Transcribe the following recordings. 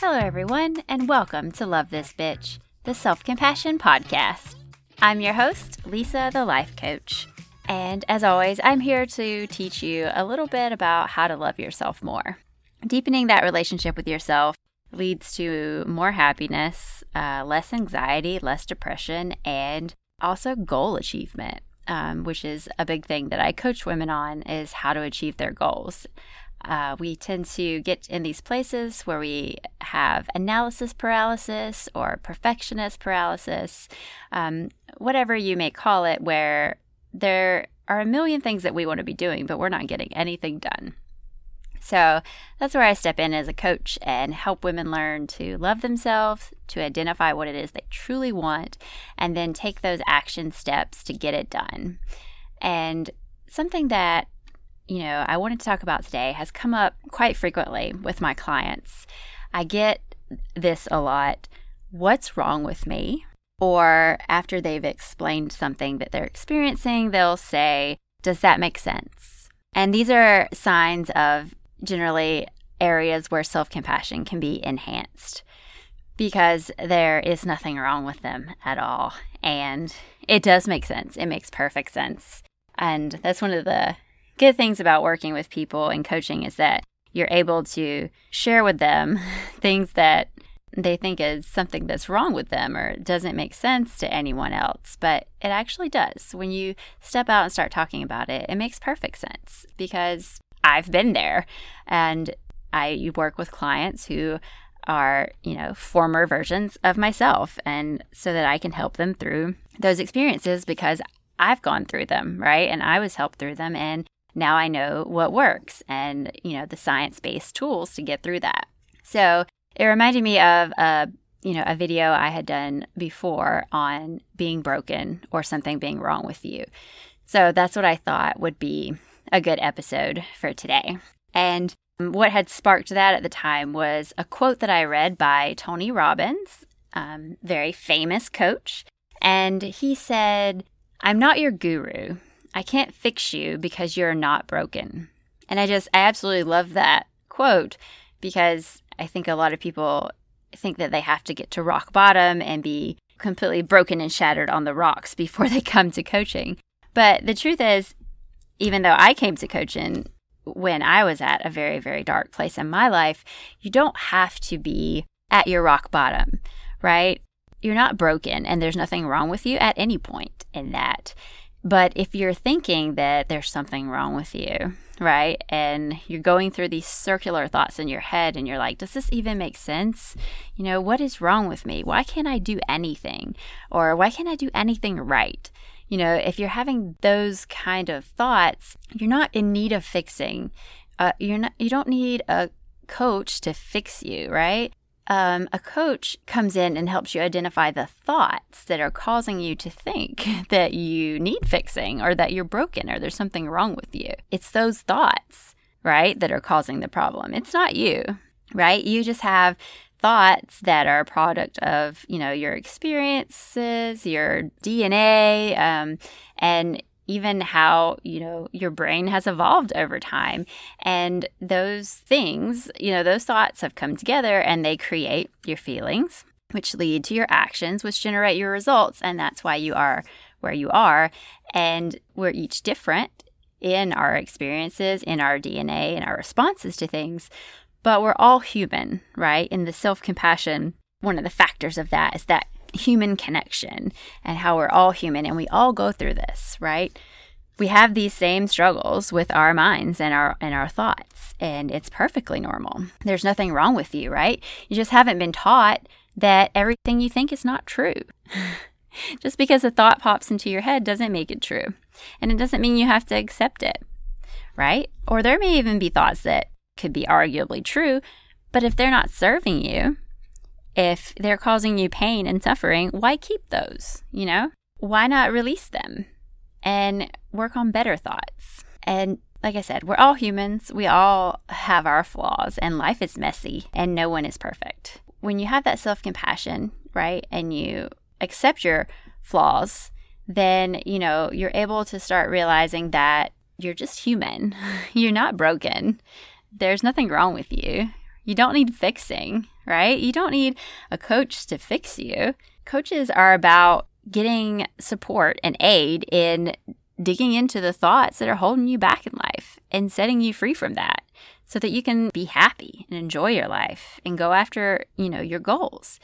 Hello, everyone, and welcome to Love This Bitch, the self compassion podcast. I'm your host, Lisa, the life coach. And as always, I'm here to teach you a little bit about how to love yourself more. Deepening that relationship with yourself leads to more happiness, uh, less anxiety, less depression, and also goal achievement, um, which is a big thing that I coach women on is how to achieve their goals. Uh, we tend to get in these places where we have analysis paralysis or perfectionist paralysis, um, whatever you may call it, where there are a million things that we want to be doing, but we're not getting anything done. So that's where I step in as a coach and help women learn to love themselves, to identify what it is they truly want, and then take those action steps to get it done. And something that you know, I wanted to talk about today has come up quite frequently with my clients. I get this a lot what's wrong with me? Or after they've explained something that they're experiencing, they'll say, Does that make sense? And these are signs of generally areas where self compassion can be enhanced because there is nothing wrong with them at all. And it does make sense. It makes perfect sense. And that's one of the good things about working with people and coaching is that you're able to share with them things that they think is something that's wrong with them or doesn't make sense to anyone else. But it actually does. When you step out and start talking about it, it makes perfect sense because I've been there and I work with clients who are, you know, former versions of myself and so that I can help them through those experiences because I've gone through them, right? And I was helped through them and now I know what works and, you know, the science based tools to get through that. So it reminded me of a, you know, a video I had done before on being broken or something being wrong with you. So that's what I thought would be a good episode for today. And what had sparked that at the time was a quote that I read by Tony Robbins, um, very famous coach. And he said, I'm not your guru, I can't fix you because you're not broken. And I just, I absolutely love that quote because I think a lot of people think that they have to get to rock bottom and be completely broken and shattered on the rocks before they come to coaching. But the truth is, even though I came to coaching when I was at a very, very dark place in my life, you don't have to be at your rock bottom, right? You're not broken and there's nothing wrong with you at any point in that. But if you're thinking that there's something wrong with you, right? And you're going through these circular thoughts in your head and you're like, does this even make sense? You know, what is wrong with me? Why can't I do anything? Or why can't I do anything right? You know, if you're having those kind of thoughts, you're not in need of fixing. Uh, you're not. You don't need a coach to fix you, right? Um, a coach comes in and helps you identify the thoughts that are causing you to think that you need fixing or that you're broken or there's something wrong with you. It's those thoughts, right, that are causing the problem. It's not you, right? You just have thoughts that are a product of you know your experiences your dna um, and even how you know your brain has evolved over time. And those things you know those thoughts have come together and they create your feelings which lead to your actions which generate your results. And that's why you are where you are. And we're each different in our experiences in our dna and our responses to things. But we're all human right? In the self-compassion one of the factors of that is that human connection and how we're all human and we all go through this, right? We have these same struggles with our minds and our and our thoughts, and it's perfectly normal. There's nothing wrong with you, right? You just haven't been taught that everything you think is not true. just because a thought pops into your head doesn't make it true. And it doesn't mean you have to accept it, right? Or there may even be thoughts that could be arguably true, but if they're not serving you, if they're causing you pain and suffering, why keep those? You know, why not release them and work on better thoughts? And like I said, we're all humans. We all have our flaws, and life is messy, and no one is perfect. When you have that self compassion, right, and you accept your flaws, then, you know, you're able to start realizing that you're just human. you're not broken. There's nothing wrong with you. You don't need fixing, right? You don't need a coach to fix you. Coaches are about getting support and aid in digging into the thoughts that are holding you back in life and setting you free from that so that you can be happy and enjoy your life and go after, you know, your goals.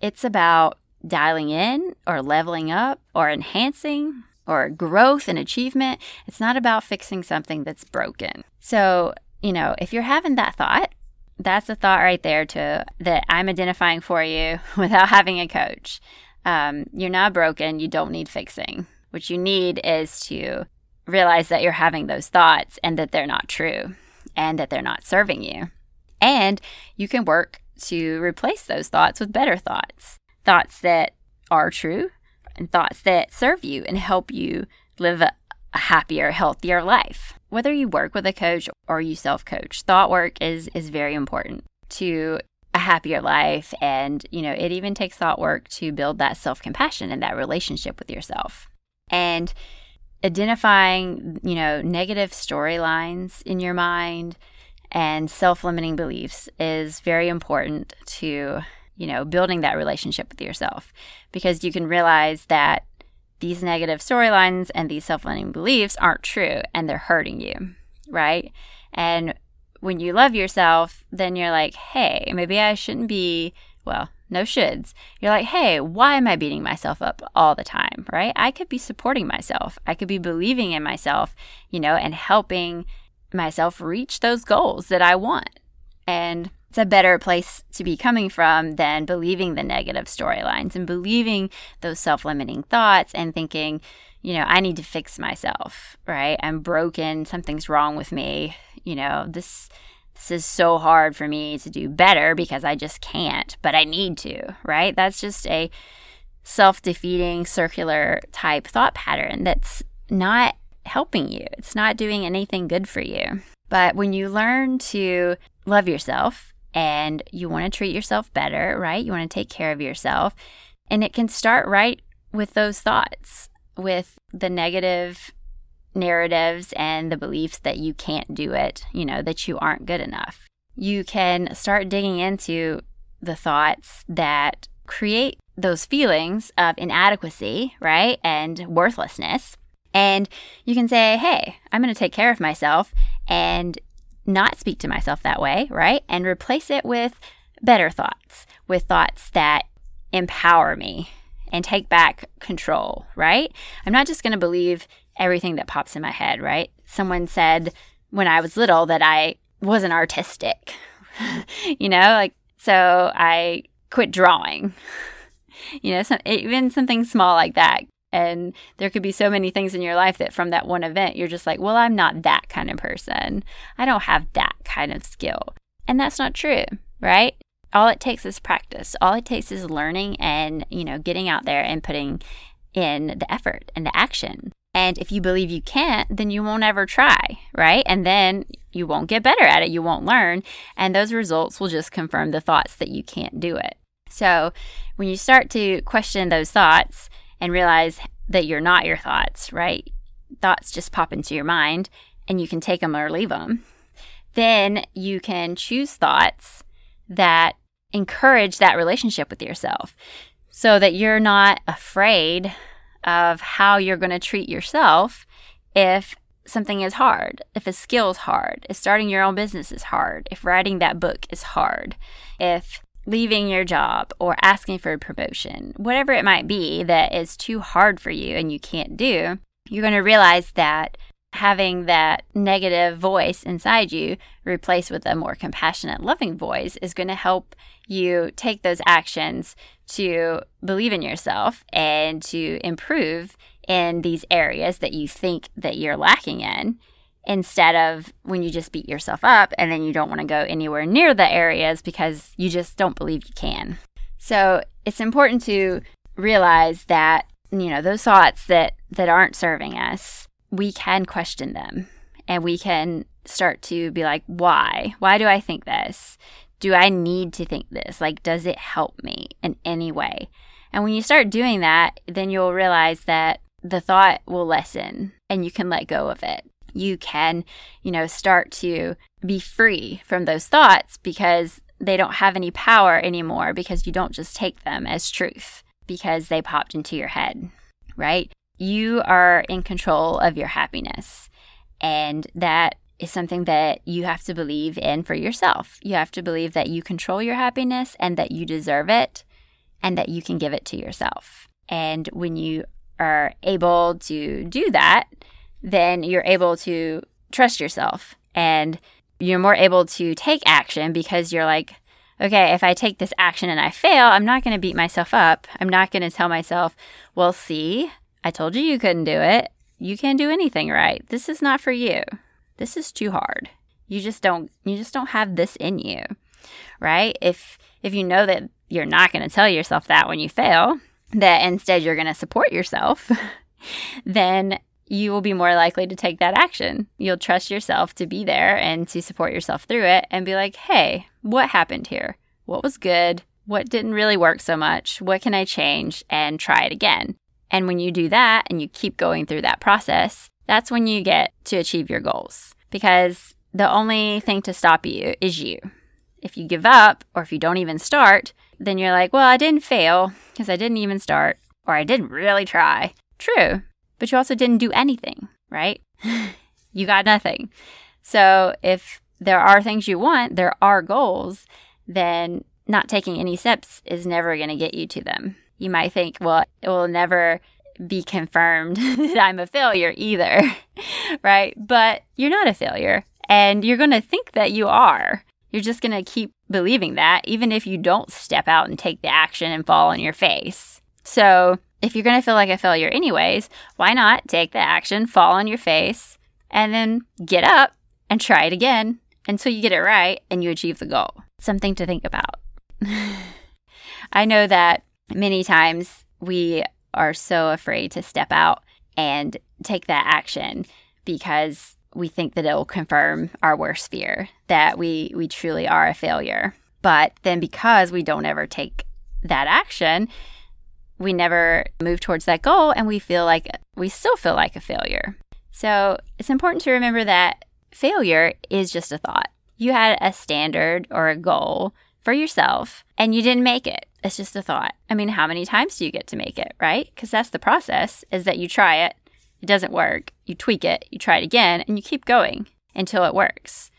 It's about dialing in or leveling up or enhancing or growth and achievement. It's not about fixing something that's broken. So, you know, if you're having that thought, that's a thought right there to that I'm identifying for you without having a coach. Um, you're not broken. You don't need fixing. What you need is to realize that you're having those thoughts and that they're not true and that they're not serving you. And you can work to replace those thoughts with better thoughts thoughts that are true and thoughts that serve you and help you live a, a happier, healthier life. Whether you work with a coach or you self coach, thought work is, is very important to a happier life. And, you know, it even takes thought work to build that self compassion and that relationship with yourself. And identifying, you know, negative storylines in your mind and self limiting beliefs is very important to you know, building that relationship with yourself because you can realize that these negative storylines and these self limiting beliefs aren't true and they're hurting you, right? And when you love yourself, then you're like, hey, maybe I shouldn't be, well, no shoulds. You're like, hey, why am I beating myself up all the time, right? I could be supporting myself. I could be believing in myself, you know, and helping myself reach those goals that I want. And it's a better place to be coming from than believing the negative storylines and believing those self limiting thoughts and thinking, you know, I need to fix myself, right? I'm broken. Something's wrong with me. You know, this. This is so hard for me to do better because I just can't, but I need to, right? That's just a self defeating circular type thought pattern that's not helping you. It's not doing anything good for you. But when you learn to love yourself and you want to treat yourself better, right? You want to take care of yourself. And it can start right with those thoughts, with the negative narratives and the beliefs that you can't do it, you know, that you aren't good enough. You can start digging into the thoughts that create those feelings of inadequacy, right? And worthlessness. And you can say, hey, I'm going to take care of myself. And not speak to myself that way, right? And replace it with better thoughts, with thoughts that empower me and take back control, right? I'm not just going to believe everything that pops in my head, right? Someone said when I was little that I wasn't artistic, you know, like, so I quit drawing. you know, some, even something small like that and there could be so many things in your life that from that one event, you're just like, well, I'm not that kind of person. I don't have that kind of skill. And that's not true, right? All it takes is practice. All it takes is learning and, you know, getting out there and putting in the effort and the action. And if you believe you can't, then you won't ever try, right? And then you won't get better at it. You won't learn. And those results will just confirm the thoughts that you can't do it. So when you start to question those thoughts, and realize that you're not your thoughts, right? Thoughts just pop into your mind and you can take them or leave them. Then you can choose thoughts that encourage that relationship with yourself so that you're not afraid of how you're going to treat yourself if something is hard, if a skill is hard, if starting your own business is hard, if writing that book is hard, if leaving your job or asking for a promotion, whatever it might be that is too hard for you and you can't do, you're going to realize that having that negative voice inside you replaced with a more compassionate, loving voice is going to help you take those actions to believe in yourself and to improve in these areas that you think that you're lacking in instead of when you just beat yourself up and then you don't want to go anywhere near the areas because you just don't believe you can. So it's important to realize that, you know, those thoughts that, that aren't serving us, we can question them and we can start to be like, why? Why do I think this? Do I need to think this? Like, does it help me in any way? And when you start doing that, then you'll realize that the thought will lessen and you can let go of it you can, you know, start to be free from those thoughts because they don't have any power anymore because you don't just take them as truth because they popped into your head, right? You are in control of your happiness. And that is something that you have to believe in for yourself. You have to believe that you control your happiness and that you deserve it and that you can give it to yourself. And when you are able to do that, then you're able to trust yourself and you're more able to take action because you're like, okay, if I take this action and I fail, I'm not going to beat myself up. I'm not going to tell myself, well, see, I told you you couldn't do it. You can't do anything right. This is not for you. This is too hard. You just don't you just don't have this in you. Right? If if you know that you're not going to tell yourself that when you fail, that instead you're going to support yourself, then you will be more likely to take that action. You'll trust yourself to be there and to support yourself through it and be like, hey, what happened here? What was good? What didn't really work so much? What can I change and try it again? And when you do that and you keep going through that process, that's when you get to achieve your goals because the only thing to stop you is you. If you give up or if you don't even start, then you're like, well, I didn't fail because I didn't even start or I didn't really try. True, but you also didn't do anything, right? you got nothing. So if there are things you want, there are goals, then not taking any steps is never going to get you to them. You might think, well, it will never be confirmed that I'm a failure either, right? But you're not a failure, and you're going to think that you are. You're just going to keep believing that, even if you don't step out and take the action and fall on your face. So, if you're going to feel like a failure anyways, why not take the action, fall on your face, and then get up and try it again until you get it right and you achieve the goal? Something to think about. I know that many times we are so afraid to step out and take that action because we think that it'll confirm our worst fear that we we truly are a failure. But then because we don't ever take that action, we never move towards that goal and we feel like we still feel like a failure. So, it's important to remember that failure is just a thought. You had a standard or a goal for yourself and you didn't make it. It's just a thought. I mean, how many times do you get to make it, right? Because that's the process is that you try it, it doesn't work, you tweak it, you try it again, and you keep going until it works.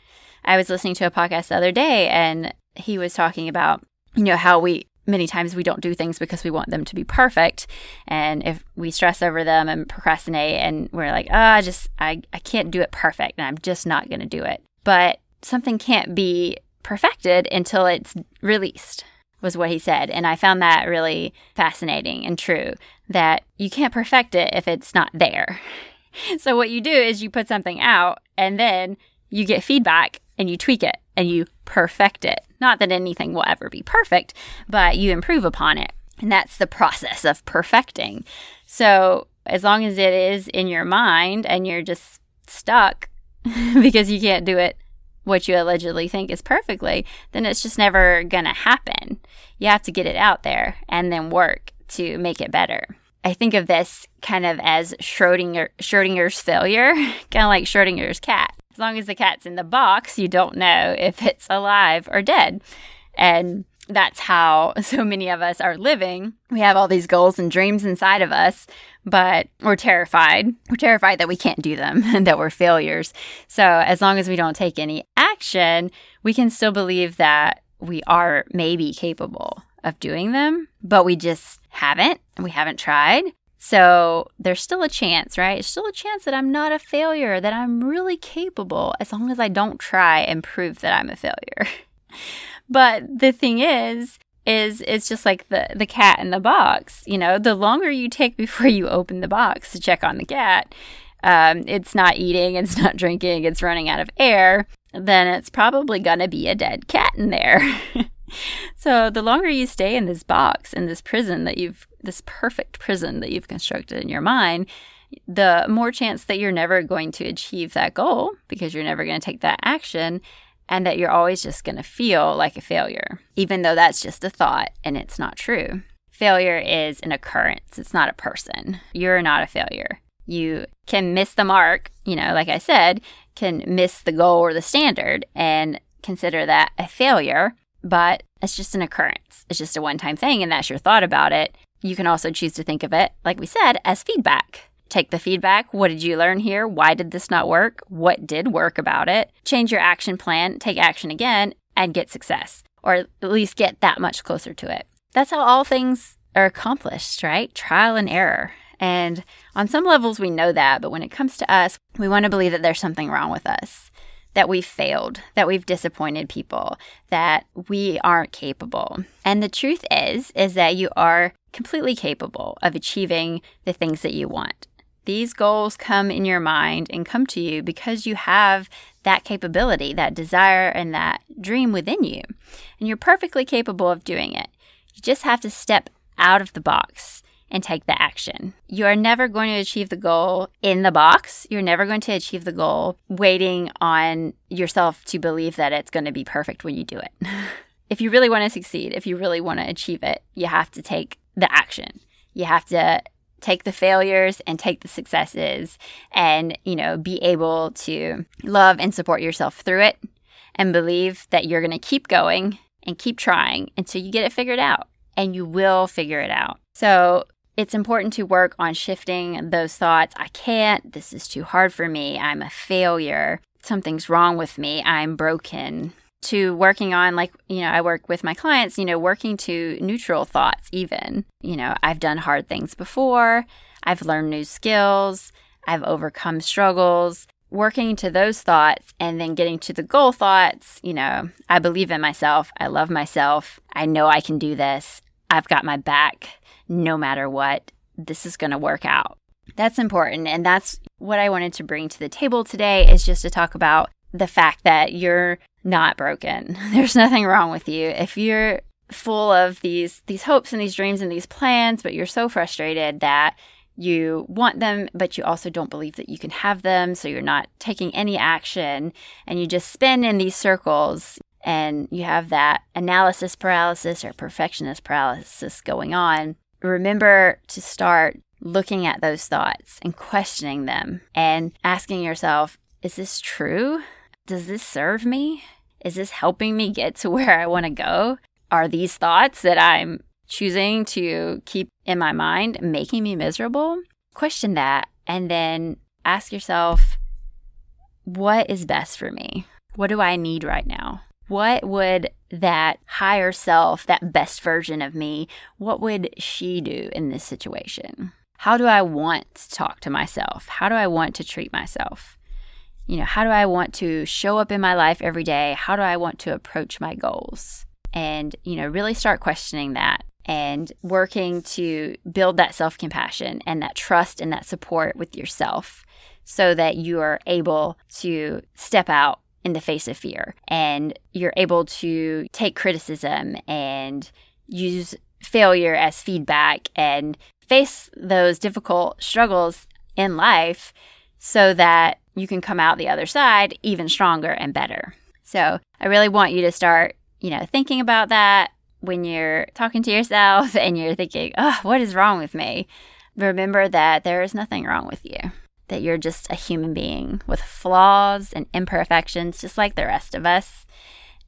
I was listening to a podcast the other day and he was talking about, you know, how we many times we don't do things because we want them to be perfect and if we stress over them and procrastinate and we're like oh i just i, I can't do it perfect and i'm just not going to do it but something can't be perfected until it's released, was what he said. And I found that really fascinating and true that you can't perfect it if it's not there. So, what you do is you put something out and then you get feedback and you tweak it and you perfect it. Not that anything will ever be perfect, but you improve upon it. And that's the process of perfecting. So, as long as it is in your mind and you're just stuck because you can't do it what you allegedly think is perfectly, then it's just never going to happen. You have to get it out there and then work to make it better. I think of this kind of as Schrodinger, Schrodinger's failure, kind of like Schrodinger's cat. As long as the cat's in the box, you don't know if it's alive or dead. And that's how so many of us are living. We have all these goals and dreams inside of us, but we're terrified. We're terrified that we can't do them and that we're failures. So, as long as we don't take any action, we can still believe that we are maybe capable of doing them, but we just haven't we haven't tried. So there's still a chance, right? Still a chance that I'm not a failure, that I'm really capable as long as I don't try and prove that I'm a failure. But the thing is, is it's just like the the cat in the box. You know, the longer you take before you open the box to check on the cat, um, it's not eating, it's not drinking, it's running out of air. Then it's probably gonna be a dead cat in there. so the longer you stay in this box, in this prison that you've this perfect prison that you've constructed in your mind, the more chance that you're never going to achieve that goal because you're never going to take that action and that you're always just going to feel like a failure, even though that's just a thought and it's not true. Failure is an occurrence, it's not a person. You're not a failure. You can miss the mark, you know, like I said, can miss the goal or the standard and consider that a failure. but it's just an occurrence. It's just a one time thing, and that's your thought about it. You can also choose to think of it, like we said, as feedback. Take the feedback. What did you learn here? Why did this not work? What did work about it? Change your action plan, take action again, and get success, or at least get that much closer to it. That's how all things are accomplished, right? Trial and error. And on some levels, we know that, but when it comes to us, we want to believe that there's something wrong with us, that we've failed, that we've disappointed people, that we aren't capable. And the truth is, is that you are completely capable of achieving the things that you want. These goals come in your mind and come to you because you have that capability, that desire, and that dream within you. And you're perfectly capable of doing it. You just have to step out of the box and take the action. You are never going to achieve the goal in the box. You're never going to achieve the goal waiting on yourself to believe that it's going to be perfect when you do it. if you really want to succeed, if you really want to achieve it, you have to take the action. You have to take the failures and take the successes and, you know, be able to love and support yourself through it and believe that you're going to keep going and keep trying until you get it figured out and you will figure it out. So, it's important to work on shifting those thoughts. I can't. This is too hard for me. I'm a failure. Something's wrong with me. I'm broken to working on like you know i work with my clients you know working to neutral thoughts even you know i've done hard things before i've learned new skills i've overcome struggles working to those thoughts and then getting to the goal thoughts you know i believe in myself i love myself i know i can do this i've got my back no matter what this is going to work out that's important and that's what i wanted to bring to the table today is just to talk about the fact that you're not broken. There's nothing wrong with you. If you're full of these these hopes and these dreams and these plans, but you're so frustrated that you want them, but you also don't believe that you can have them, so you're not taking any action and you just spin in these circles and you have that analysis paralysis or perfectionist paralysis going on. Remember to start looking at those thoughts and questioning them and asking yourself, is this true? does this serve me? Is this helping me get to where I want to go? Are these thoughts that I'm choosing to keep in my mind making me miserable? Question that and then ask yourself, what is best for me? What do I need right now? What would that higher self, that best version of me, what would she do in this situation? How do I want to talk to myself? How do I want to treat myself? you know, how do I want to show up in my life every day? How do I want to approach my goals? And, you know, really start questioning that and working to build that self compassion and that trust and that support with yourself so that you are able to step out in the face of fear and you're able to take criticism and use failure as feedback and face those difficult struggles in life so that you can come out the other side even stronger and better. So I really want you to start, you know, thinking about that when you're talking to yourself and you're thinking, oh, what is wrong with me? Remember that there is nothing wrong with you, that you're just a human being with flaws and imperfections, just like the rest of us.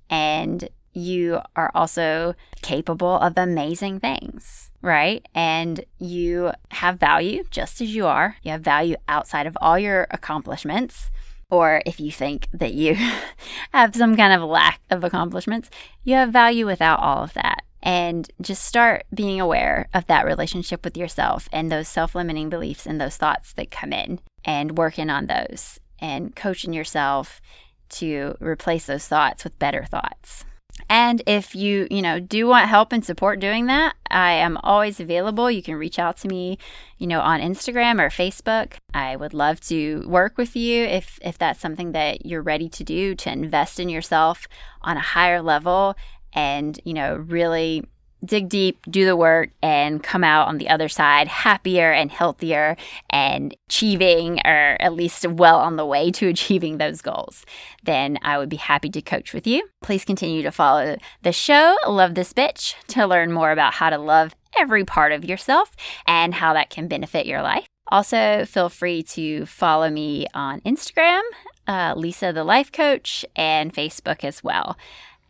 And you are also capable of amazing things, right? And you have value just as you are. You have value outside of all your accomplishments. Or if you think that you have some kind of lack of accomplishments, you have value without all of that. And just start being aware of that relationship with yourself and those self limiting beliefs and those thoughts that come in and working on those and coaching yourself to replace those thoughts with better thoughts. And if you, you know, do want help and support doing that, I am always available. You can reach out to me, you know, on Instagram or Facebook. I would love to work with you if if that's something that you're ready to do to invest in yourself on a higher level and, you know, really dig deep, do the work, and come out on the other side happier and healthier and achieving, or at least well on the way to achieving those goals, then I would be happy to coach with you. Please continue to follow the show, Love This Bitch, to learn more about how to love every part of yourself and how that can benefit your life. Also, feel free to follow me on Instagram, uh, Lisa the Life Coach, and Facebook as well.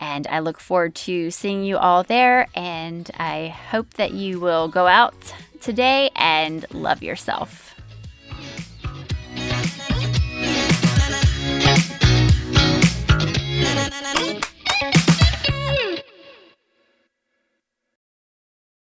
And I look forward to seeing you all there. And I hope that you will go out today and love yourself. na na na